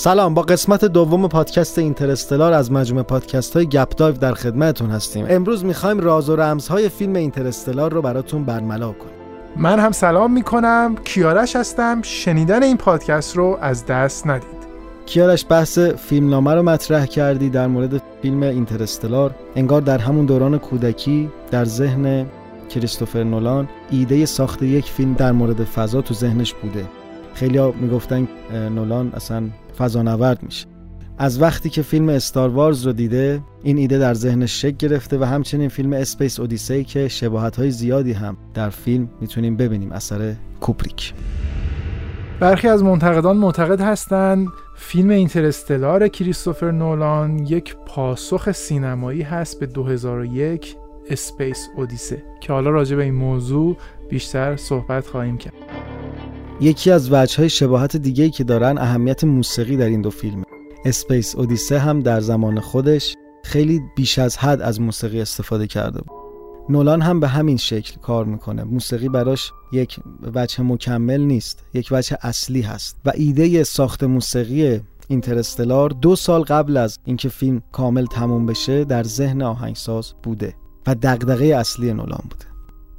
سلام با قسمت دوم پادکست اینترستلار از مجموعه پادکست های گپ دایو در خدمتتون هستیم. امروز می‌خوایم راز و رمزهای فیلم اینترستلار رو براتون برملا کنیم. من هم سلام می‌کنم. کیارش هستم. شنیدن این پادکست رو از دست ندید. کیارش بحث فیلمنامه رو مطرح کردی در مورد فیلم اینترستلار. انگار در همون دوران کودکی در ذهن کریستوفر نولان ایده ساخت یک فیلم در مورد فضا تو ذهنش بوده. خیلی ها می‌گفتن نولان اصلا فضانورد میشه. از وقتی که فیلم Star Wars رو دیده این ایده در ذهنش شکل گرفته و همچنین فیلم Space Odyssey که شباهت های زیادی هم در فیلم می‌تونیم ببینیم اثر کوبریک. برخی از منتقدان معتقد هستند فیلم Interstellar کریستوفر نولان یک پاسخ سینمایی هست به 2001 Space Odyssey که حالا راجع به این موضوع بیشتر صحبت خواهیم کرد. یکی از وجه های شباهت دیگه که دارن اهمیت موسیقی در این دو فیلم اسپیس اودیسه هم در زمان خودش خیلی بیش از حد از موسیقی استفاده کرده بود. نولان هم به همین شکل کار می‌کنه. موسیقی براش یک وجه مکمل نیست یک وجه اصلی هست و ایده ساخت موسیقی اینترستلار دو سال قبل از اینکه فیلم کامل تموم بشه در ذهن آهنگساز بوده و دغدغه اصلی نولان بوده.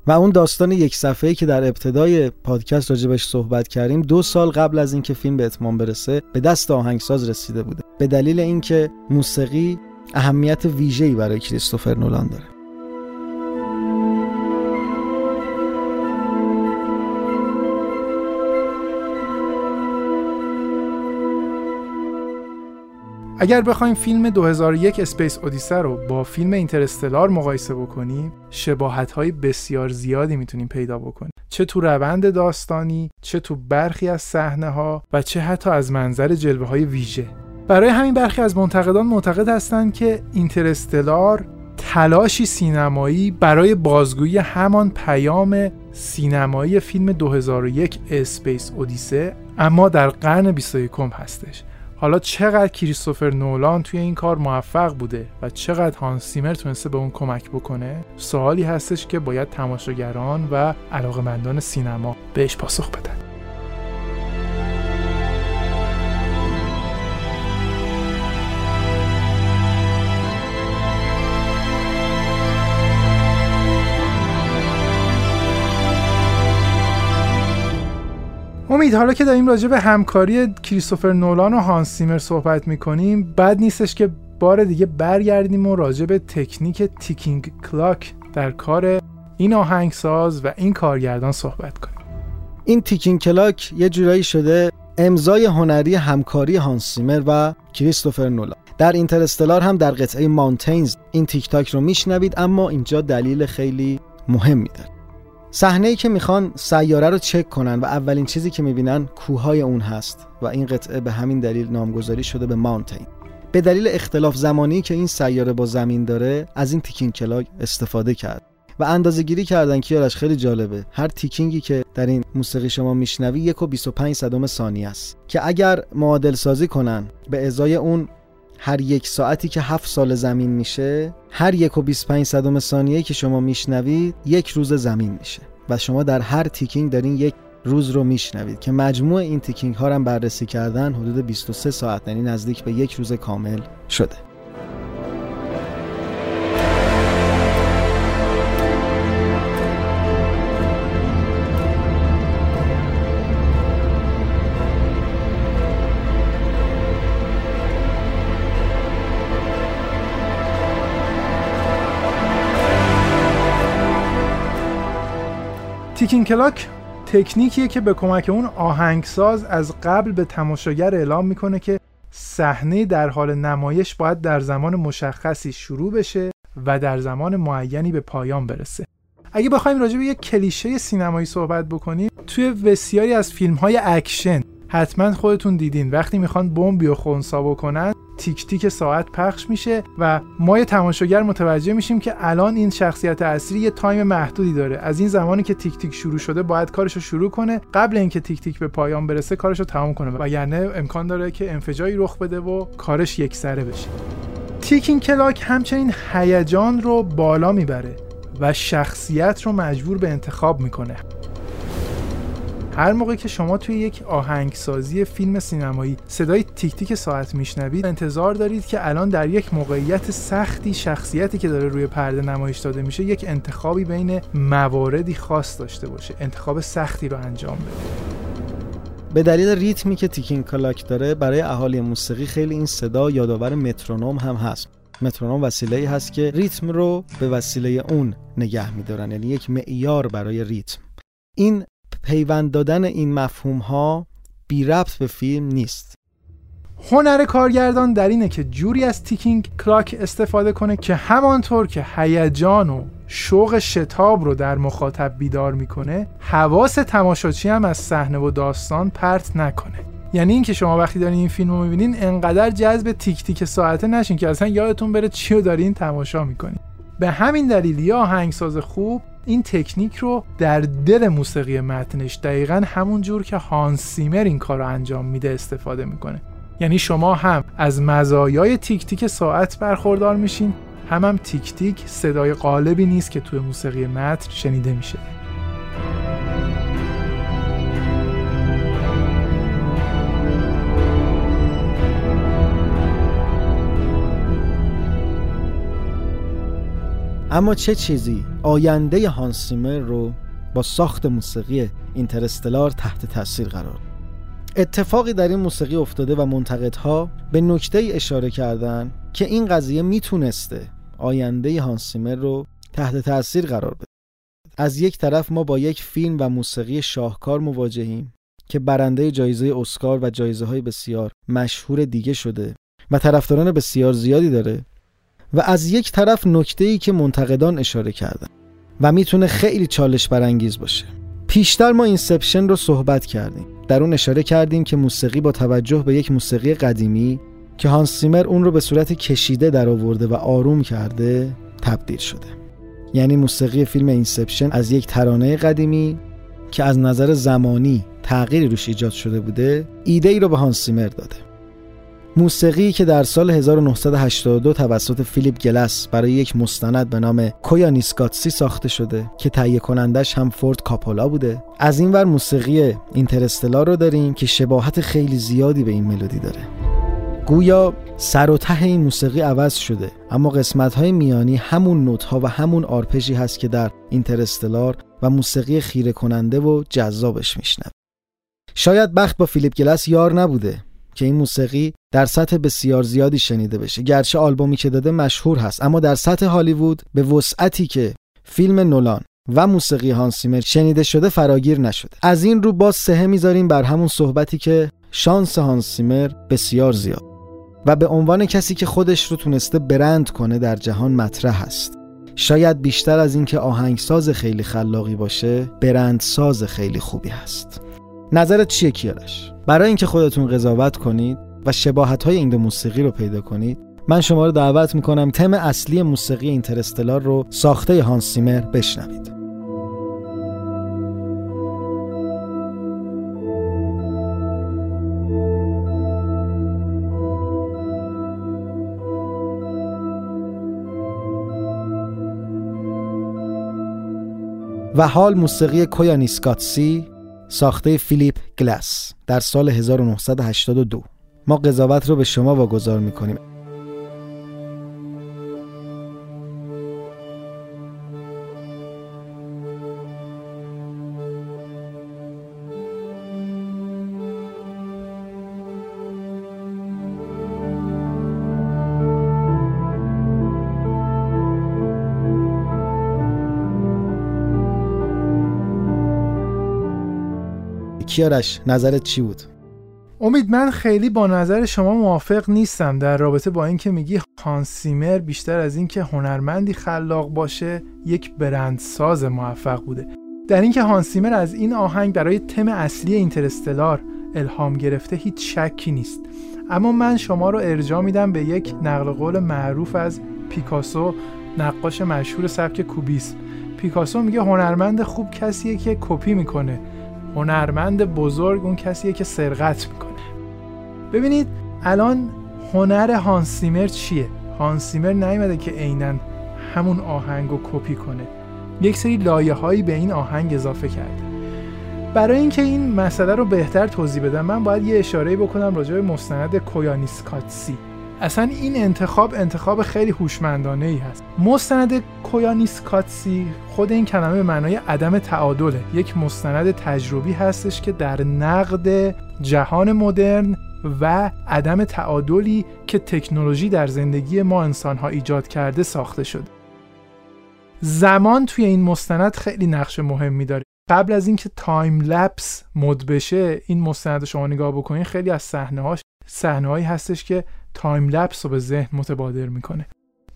و اون داستان یک صفحه‌ای که در ابتدای پادکست راجبش صحبت کردیم دو سال قبل از اینکه فیلم به اتمام برسه به دست آهنگساز رسیده بوده. به دلیل اینکه موسیقی اهمیت ویژه‌ای برای کریستوفر نولان داره. اگر بخوایم فیلم 2001 Space Odyssey رو با فیلم Interstellar مقایسه بکنیم شباهت های بسیار زیادی می‌تونیم پیدا بکنیم. چه تو روند داستانی چه تو برخی از صحنه ها و چه حتی از منظر جلوه های ویژه. برای همین برخی از منتقدان معتقد هستند که Interstellar تلاشی سینمایی برای بازگویی همان پیام سینمایی فیلم 2001 Space Odyssey اما در قرن 21 هستش. حالا چقدر کریستوفر نولان توی این کار موفق بوده و چقدر هانس سیمر تونسته به اون کمک بکنه سوالی هستش که باید تماشاگران و علاقمندان سینما بهش پاسخ بدن. امید حالا که داریم راجع به همکاری کریستوفر نولان و هانس زیمر صحبت می‌کنیم بد نیستش که بار دیگه برگردیم و راجع به تکنیک ticking clock در کار این آهنگساز و این کارگردان صحبت کنیم. این ticking clock یه جورایی شده امضای هنری همکاری هانس زیمر و کریستوفر نولان. در Interstellar هم در قطعه Mountains این تیک تاک رو میشنوید اما اینجا دلیل خیلی مهمی داره. صحنه ای که می‌خوان سیاره رو چک کنن و اولین چیزی که می‌بینن کوههای اون هست و این قطعه به همین دلیل نامگذاری شده به ماونتین به دلیل اختلاف زمانی که این سیاره با زمین داره از این تیکینگ کلاگ استفاده کرد و اندازه گیری کردن که یارش خیلی جالبه. هر تیکینگی که در این موسیقی شما میشنوی یک و 25 صدم ثانیه است که اگر معادل سازی کنن به ازای اون هر یک ساعتی که هفت سال زمین میشه هر یک و 25 صدم ثانیه که شما میشنوید یک روز زمین میشه. و شما در هر تیکینگ دارین یک روز رو میشنوید که مجموع این تیکینگ ها رو بررسی کردن حدود 23 ساعت یعنی نزدیک به یک روز کامل شده. ticking clock تکنیکیه که به کمک اون آهنگساز از قبل به تماشاگر اعلام می‌کنه که صحنه در حال نمایش باید در زمان مشخصی شروع بشه و در زمان معینی به پایان برسه. اگه بخوایم راجع به یک کلیشه سینمایی صحبت بکنیم توی بسیاری از فیلم های اکشن حتما خودتون دیدین. وقتی می‌خوان بمبی و خونسا بکنن تیک تیک ساعت پخش میشه و مای تماشاگر متوجه میشیم که الان این شخصیت اصلی یه time محدودی داره. از این زمانی که تیک تیک شروع شده باید کارش رو شروع کنه. قبل اینکه تیک تیک به پایان برسه کارش رو تمام کنه. و یعنی امکان داره که انفجاری رخ بده و کارش یکسره بشه. تیکین کلاک همچنین هیجان رو بالا می‌بره و شخصیت رو مجبور به انتخاب می‌کنه. هر موقع که شما توی یک آهنگسازی فیلم سینمایی صدای تیک تیک ساعت میشنوید انتظار دارید که الان در یک موقعیت سختی شخصیتی که داره روی پرده نمایش داده میشه یک انتخابی بین مواردی خاص داشته باشه انتخاب سختی رو انجام بده. به دلیل ریتمی که تیکین کلاک داره برای اهالی موسیقی خیلی این صدا یادآور مترونوم هم هست. مترونوم وسیله ای هست که ریتم رو به وسیله اون نگه میدارن یعنی یک معیار برای ریتم. این پیوند دادن این مفهوم ها بی ربط به فیلم نیست. هنر کارگردان در اینه که جوری از تیکینگ کلاک استفاده کنه که همانطور که هیجان و شوق شتاب رو در مخاطب بیدار می‌کنه حواس تماشاچی هم از صحنه و داستان پرت نکنه. یعنی اینکه شما وقتی دارین این فیلم رو می‌بینین انقدر جذب تیک تیک ساعته نشین که اصلا یادتون بره چی رو دارین تماشا می‌کنین. به همین دلیل یا آهنگساز خوب این تکنیک رو در دل موسیقی متنش دقیقا همون جور که هانس سیمر این کار رو انجام میده استفاده می‌کنه. یعنی شما هم از مزایای تیک تیک ساعت برخوردار میشین هم هم تیک تیک صدای قالبی نیست که توی موسیقی متن شنیده میشه. اما چه چیزی آینده هانسیمر رو با ساخت موسیقی اینترستلار تحت تاثیر قرار؟ اتفاقی در این موسیقی افتاده و منتقدها به نکته اشاره کردن که این قضیه می‌تونسته آینده هانسیمر رو تحت تاثیر قرار بده. از یک طرف ما با یک فیلم و موسیقی شاهکار مواجهیم که برنده جایزه اسکار و جایزه های بسیار مشهور دیگه شده و طرفداران بسیار زیادی داره و از یک طرف نکته ای که منتقدان اشاره کردن و می‌تونه خیلی چالش برانگیز باشه. پیشتر ما Inception رو صحبت کردیم. در اون اشاره کردیم که موسیقی با توجه به یک موسیقی قدیمی که هانس زیمر اون رو به صورت کشیده در آورده و آروم کرده تبدیل شده. یعنی موسیقی فیلم Inception از یک ترانه قدیمی که از نظر زمانی تغییری روش ایجاد شده بوده ایده ای رو به هانس زیمر داده. موسیقی که در سال 1982 توسط فیلیپ گلس برای یک مستند به نام کویا نیسکاتسی ساخته شده که تهیه کنندش هم فورد کاپولا بوده از این ور موسیقی اینترستلار رو داریم که شباهت خیلی زیادی به این ملودی داره. گویا سر و ته این موسیقی عوض شده اما قسمت های میانی همون نوت ها و همون آرپژی هست که در اینترستلار و موسیقی خیره کننده و جذابش میشنوه. شاید بخت با فیلیپ گلس یار نبوده. که این موسیقی در سطح بسیار زیادی شنیده بشه. گرچه آلبومی که داده مشهور هست اما در سطح هالیوود به وسعتی که فیلم نولان و موسیقی هانسیمر شنیده شده فراگیر نشده. از این رو باز سهه می‌ذاریم بر همون صحبتی که شانس هانسیمر بسیار زیاد و به عنوان کسی که خودش رو تونسته برند کنه در جهان مطرح هست شاید بیشتر از اینکه آهنگساز خیلی خلاقی باشه برندساز خیلی خوبی هست. نظرت چیه کیارش؟ برای اینکه خودتون قضاوت کنید و شباهت های این دو موسیقی رو پیدا کنید من شما رو دعوت می‌کنم تم اصلی موسیقی اینترستلار رو ساخته هانس سیمر بشنوید. و حال موسیقی کویانیسکاتسی ساخته فیلیپ گلاس در سال 1982 ما قضاوت رو به شما واگذار می‌کنیم. کیارش نظرت چی بود؟ امید من خیلی با نظر شما موافق نیستم در رابطه با اینکه میگی هانسیمر بیشتر از اینکه هنرمندی خلاق باشه یک برندساز موفق بوده. در اینکه هانسیمر از این آهنگ برای تم اصلی اینترستلار الهام گرفته هیچ شکی نیست. اما من شما رو ارجاع میدم به یک نقل قول معروف از پیکاسو نقاش مشهور سبک کوبیسم. پیکاسو میگه هنرمند خوب کسیه که کپی می‌کنه. هنرمند بزرگ اون کسیه که سرقت می‌کنه. ببینید الان هنر هانسیمر چیه؟ هانسیمر نیومده که عینا همون آهنگ رو کپی کنه. یک سری لایه هایی به این آهنگ اضافه کرده. برای اینکه این مسئله رو بهتر توضیح بدم من باید یه اشاره بکنم راجع به مستند کویانیسکاتسی. اصلا این انتخاب انتخاب خیلی هوشمندانه ای هست. مستند کویانیسکاتسی خود این کلمه به معنای عدم تعادله. یک مستند تجربی هستش که در نقد جهان مدرن و عدم تعادلی که تکنولوژی در زندگی ما انسانها ایجاد کرده ساخته شده زمان توی این مستند خیلی نقش مهمی داره. قبل از اینکه time lapse مد بشه این مستند شما نگاه بکنید خیلی از صحنه هاش صحنه‌هایی هستش که time lapse رو به ذهن متبادر می‌کنه.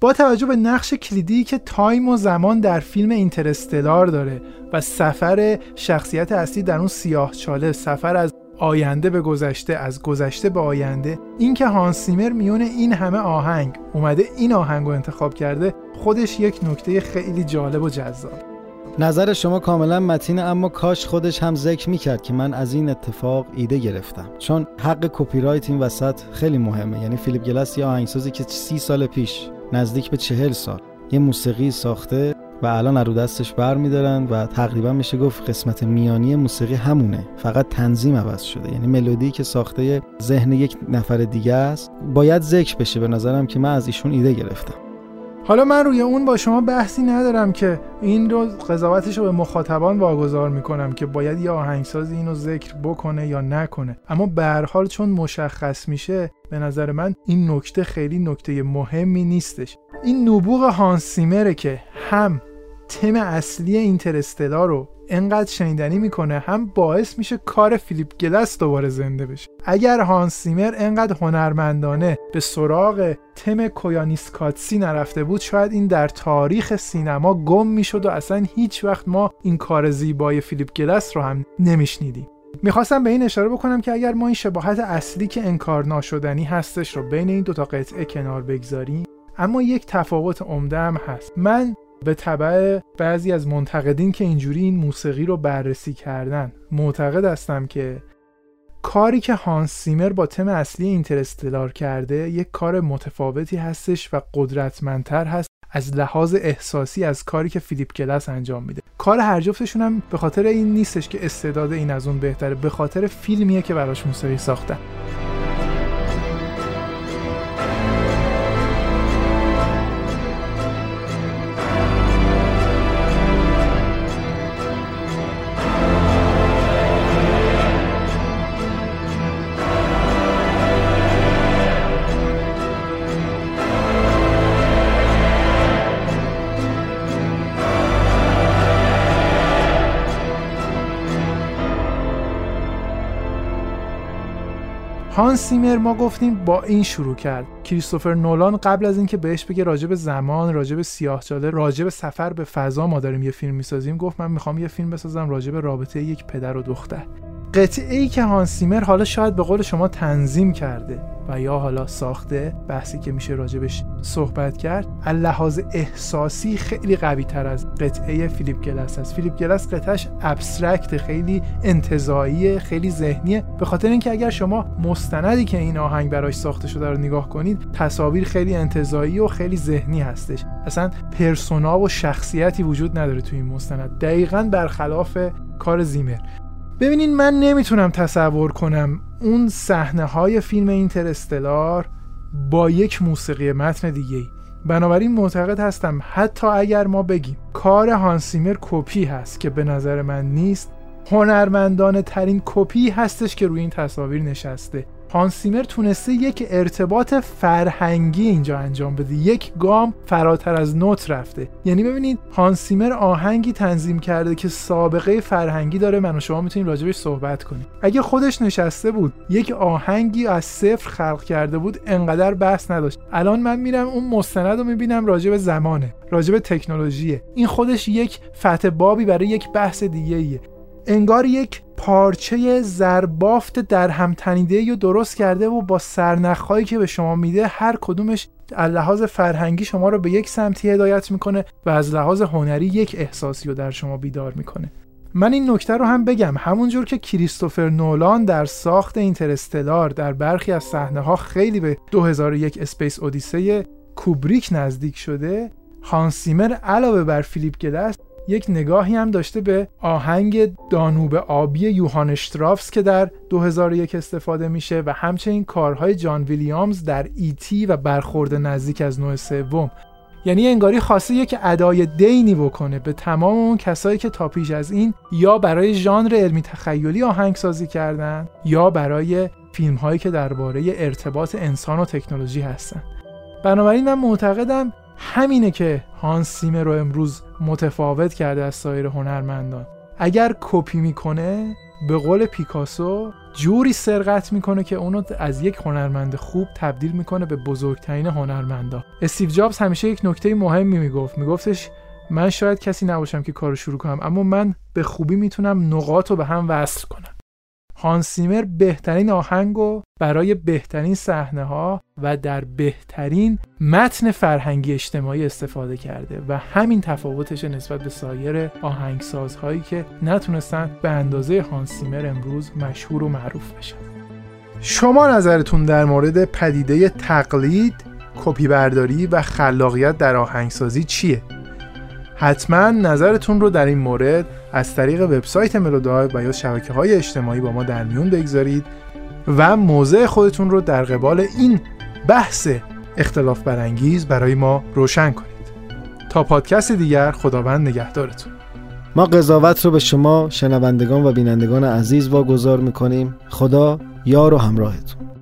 با توجه به نقش کلیدی که time و زمان در فیلم Interstellar داره و سفر شخصیت اصلی در اون سیاه چاله سفر از آینده به گذشته از گذشته به آینده اینکه هانسیمر میون این همه آهنگ اومده این آهنگ رو انتخاب کرده خودش یک نکته خیلی جالب و جذاب. نظر شما کاملا متینه اما کاش خودش هم ذکر می‌کرد که من از این اتفاق ایده گرفتم. چون حق کپی رایت این وسط خیلی مهمه. یعنی فیلیپ گلس یه آهنگسازی که سی سال پیش نزدیک به چهل سال یه موسیقی ساخته و الان رو دستش بر میدارن و تقریبا میشه گفت قسمت میانی موسیقی همونه. فقط تنظیم عوض شده. یعنی ملودی که ساخته ذهن یک نفر دیگه است باید ذکر بشه به نظرم که من از ایشون ایده گرفتم. حالا من روی اون با شما بحثی ندارم که این رو قضاوتش رو به مخاطبان واگذار می‌کنم که باید یه آهنگسازی اینو ذکر بکنه یا نکنه. اما به حال چون مشخص میشه به نظر من این نکته خیلی نکته مهمی نیستش. این نبوغ هانسیمره که هم تم اصلی اینترستلا رو انقدر شنیدنی می‌کنه هم باعث میشه کار فیلیپ گلس دوباره زنده بشه. اگر هانس سیمر انقدر هنرمندانه به سراغ تم کویانیسکاتسی نرفته بود شاید این در تاریخ سینما گم می‌شد و اصلا هیچ وقت ما این کار زیبای فیلیپ گلس رو هم نمیشنیدیم. می‌خواستم به این اشاره بکنم که اگر ما این شباهت اصلی که انکار ناشدنی هستش رو بین این دوتا قطعه کنار بگذاریم اما یک تفاوت عمده هم هست. من به طبع بعضی از منتقدین که اینجوری این موسیقی رو بررسی کردن. معتقد هستم که کاری که هانس سیمر با تم اصلی اینترستلار کرده یک کار متفاوتی هستش و قدرتمندتر هست از لحاظ احساسی از کاری که فیلیپ کلاس انجام میده. کار هر جفتشون هم به خاطر این نیستش که استعداد این از اون بهتره به خاطر فیلمیه که براش موسیقی ساختن. هانس زیمر ما گفتیم با این شروع کرد. کریستوفر نولان قبل از اینکه بهش بگه راجب زمان راجب سیاهچاله راجب سفر به فضا ما داریم یه فیلم می‌سازیم گفت من می‌خوام یه فیلم بسازم راجب رابطه یک پدر و دختر. قطعه ای که هانس زیمر حالا شاید به قول شما تنظیم کرده و یا حالا ساخته بحثی که میشه راجبش صحبت کرد لحاظ احساسی خیلی قوی تر از قطعه فیلیپ گلس است. فیلیپ گلس قطعش abstract خیلی انتزاعی خیلی ذهنیه. به خاطر اینکه اگر شما مستندی که این آهنگ براش ساخته شده رو نگاه کنید تصاویر خیلی انتزاعی و خیلی ذهنی هستش. اصلا پرسونا و شخصیتی وجود نداره توی این مستند. دقیقا برخلاف کار زیمر. ببینین من نمی‌تونم تصور کنم اون صحنه های فیلم اینترستلار با یک موسیقی متن دیگه ای بنابراین معتقد هستم حتی اگر ما بگیم کار هانسیمر کپی هست که به نظر من نیست هنرمندانه ترین کپی هستش که روی این تصاویر نشسته. هانسیمر تونسته یک ارتباط فرهنگی اینجا انجام بده. یک گام فراتر از نوت رفته. یعنی ببینید هانسیمر آهنگی تنظیم کرده که سابقه فرهنگی داره. من و شما می‌تونیم راجبش صحبت کنیم. اگه خودش نشسته بود یک آهنگی از صفر خلق کرده بود انقدر بحث نداشت. الان من میرم اون مستند رو می‌بینم راجب زمانه راجب تکنولوژیه. این خودش یک فتح بابی برای یک بحث دیگه ایه انگار یک پارچه زربافت در هم تنیده و درست کرده و با سرنخهایی که به شما میده هر کدومش از لحاظ فرهنگی شما رو به یک سمتی هدایت می‌کنه و از لحاظ هنری یک احساسی رو در شما بیدار می‌کنه. من این نکته رو هم بگم. همونجور که کریستوفر نولان در ساخت اینترستلار در برخی از صحنه ها خیلی به 2001 اسپیس اودیسه کوبریک نزدیک شده هانسیمر علاوه بر فیلیپ گلس یک نگاهی هم داشته به آهنگ دانوب آبی یوهان شترافس که در 2001 استفاده میشه و همچنین کارهای جان ویلیامز در ایتی و برخورد نزدیک از نوع سوم. یعنی انگاری خواسته یک ادای دینی بکنه به تمام اون کسایی که تا پیش از این یا برای ژانر علمی تخیلی آهنگسازی کردن یا برای فیلم هایی که درباره ارتباط انسان و تکنولوژی هستن. بنابراین من معتقدم همینه که هانس سیمر رو امروز متفاوت کرده از سایر هنرمندان. اگر کپی می‌کنه به قول پیکاسو جوری سرقت می‌کنه که اونو از یک هنرمند خوب تبدیل می‌کنه به بزرگترین هنرمندا. استیو جابز همیشه یک نکته مهمی می‌گفت. میگفتش من شاید کسی نباشم که کارو شروع کنم اما من به خوبی می‌تونم نقاط رو به هم وصل کنم. هانسیمر بهترین آهنگ و برای بهترین صحنه ها و در بهترین متن فرهنگی اجتماعی استفاده کرده و همین تفاوتش نسبت به سایر آهنگسازهایی که نتونستن به اندازه هانسیمر امروز مشهور و معروف بشن شما نظرتون در مورد پدیده تقلید، کپی برداری و خلاقیت در آهنگسازی چیه؟ حتما نظرتون رو در این مورد از طریق وبسایت ملودای و یا شبکه های اجتماعی با ما در میون بگذارید و موضع خودتون رو در قبال این بحث اختلاف برانگیز برای ما روشن کنید. تا پادکست دیگر خداوند نگهدارتون. ما قضاوت رو به شما شنوندگان و بینندگان عزیز واگذار می‌کنیم. خدا یار و همراهتون.